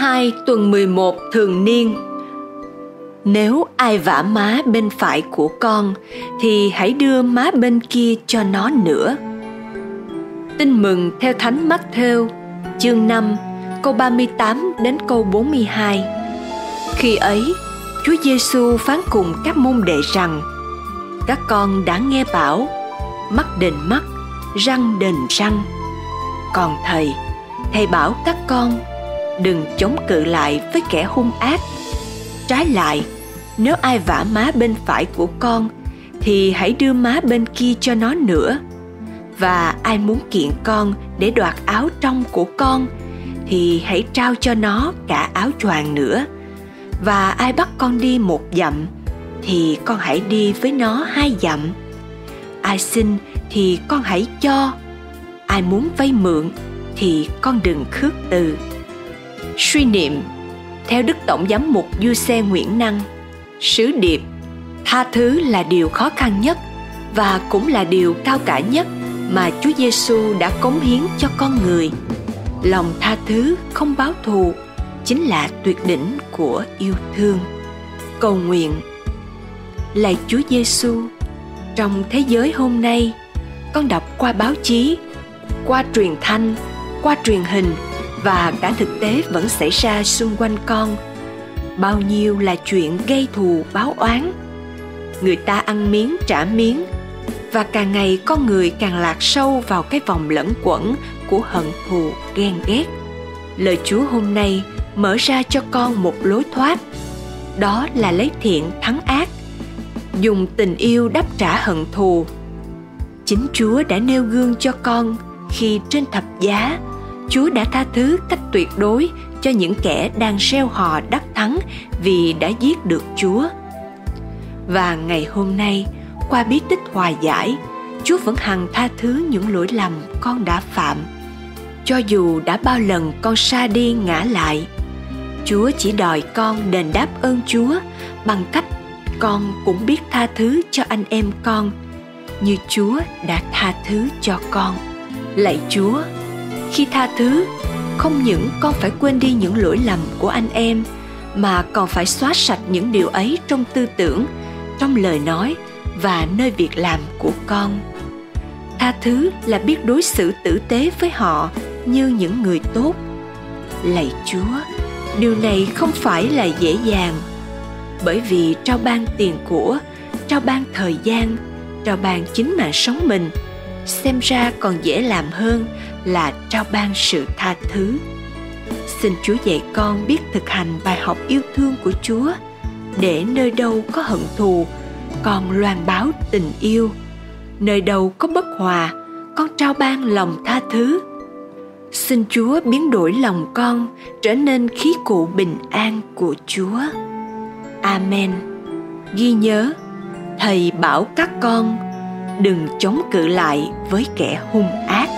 2 tuần 11 thường niên Nếu ai vả má bên phải của con thì hãy đưa má bên kia cho nó nữa. Tin mừng theo Thánh Matthew chương 5 câu 38 đến câu 42. Khi ấy, Chúa Giêsu phán cùng các môn đệ rằng: Các con đã nghe bảo mắt đền mắt, răng đền răng. Còn thầy, thầy bảo các con đừng chống cự lại với kẻ hung ác. Trái lại, nếu ai vả má bên phải của con thì hãy đưa má bên kia cho nó nữa. Và ai muốn kiện con để đoạt áo trong của con thì hãy trao cho nó cả áo choàng nữa và ai bắt con đi một dặm thì con hãy đi với nó hai dặm ai xin thì con hãy cho ai muốn vay mượn thì con đừng khước từ suy niệm, theo đức tổng giám mục du xe nguyễn năng, sứ điệp, tha thứ là điều khó khăn nhất và cũng là điều cao cả nhất mà Chúa Giêsu đã cống hiến cho con người. Lòng tha thứ không báo thù chính là tuyệt đỉnh của yêu thương. Cầu nguyện, lạy chúa giêsu trong thế giới hôm nay, con đọc qua báo chí, qua truyền thanh, qua truyền hình và cả thực tế vẫn xảy ra xung quanh con. Bao nhiêu là chuyện gây thù, báo oán. Người ta ăn miếng, trả miếng. Và càng ngày con người càng lạc sâu vào cái vòng lẫn quẩn của hận thù, ghen ghét. Lời chúa hôm nay mở ra cho con một lối thoát. Đó là lấy thiện thắng ác. Dùng tình yêu đáp trả hận thù. Chính chúa đã nêu gương cho con khi trên thập giá chúa đã tha thứ cách tuyệt đối cho những kẻ đang gieo hò đắc thắng vì đã giết được chúa. Và ngày hôm nay, qua bí tích hòa giải, chúa vẫn hằng tha thứ những lỗi lầm con đã phạm. Cho dù đã bao lần con xa đi ngã lại, chúa chỉ đòi con đền đáp ơn chúa bằng cách con cũng biết tha thứ cho anh em con như chúa đã tha thứ cho con. Lạy chúa khi tha thứ, không những con phải quên đi những lỗi lầm của anh em, mà còn phải xóa sạch những điều ấy trong tư tưởng, trong lời nói và nơi việc làm của con. Tha thứ là biết đối xử tử tế với họ như những người tốt. Lạy chúa, điều này không phải là dễ dàng, bởi vì trao ban tiền của, trao ban thời gian, trao ban chính mạng sống mình xem ra còn dễ làm hơn là trao ban sự tha thứ. Xin chúa dạy con biết thực hành bài học yêu thương của chúa, để nơi đâu có hận thù con loan báo tình yêu. Nơi đâu có bất hòa, con trao ban lòng tha thứ. Xin chúa biến đổi lòng con, trở nên khí cụ bình an của chúa. Amen. Ghi nhớ, thầy bảo các con, đừng chống cự lại với kẻ hung ác.